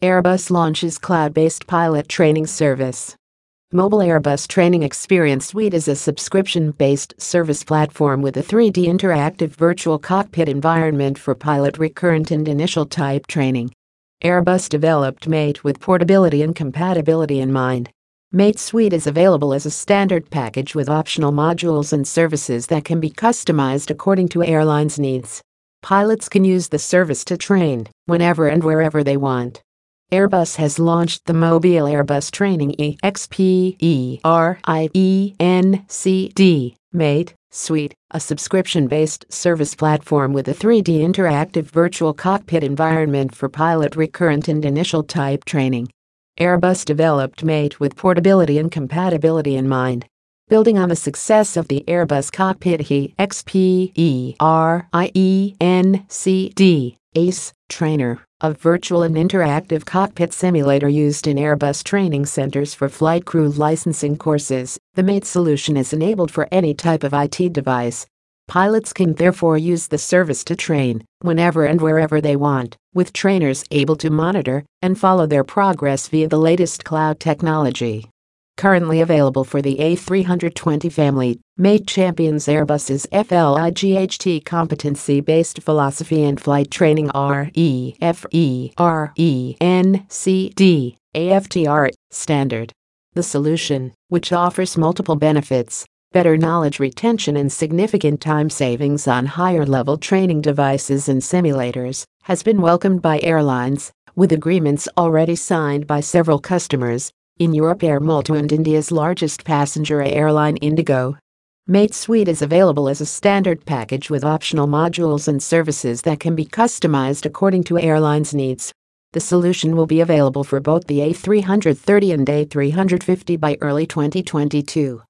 Airbus launches cloud-based pilot training service. Mobile Airbus Training Experience Suite is a subscription-based service platform with a 3D interactive virtual cockpit environment for pilot recurrent and initial type training. Airbus developed Mate with portability and compatibility in mind. Mate Suite is available as a standard package with optional modules and services that can be customized according to airlines' needs. Pilots can use the service to train whenever and wherever they want. Airbus has launched the Mobile Airbus Training EXPERIENCE Mate Suite, a subscription-based service platform with a 3D interactive virtual cockpit environment for pilot recurrent and initial type training. Airbus developed Mate with portability and compatibility in mind. Building on the success of the Airbus Cockpit EXPERIENCE ACE Trainer a virtual and interactive cockpit simulator used in Airbus training centers for flight crew licensing courses, the MATE solution is enabled for any type of IT device. Pilots can therefore use the service to train whenever and wherever they want, with trainers able to monitor and follow their progress via the latest cloud technology currently available for the A320 family, Mate champions Airbus's FLIGHT competency-based philosophy and flight training REFERENCE AFTR standard. The solution, which offers multiple benefits, better knowledge retention and significant time savings on higher-level training devices and simulators, has been welcomed by airlines, with agreements already signed by several customers, in Europe Air Malta and India's largest passenger airline Indigo. Mate Suite is available as a standard package with optional modules and services that can be customized according to airlines' needs. The solution will be available for both the A330 and A350 by early 2022.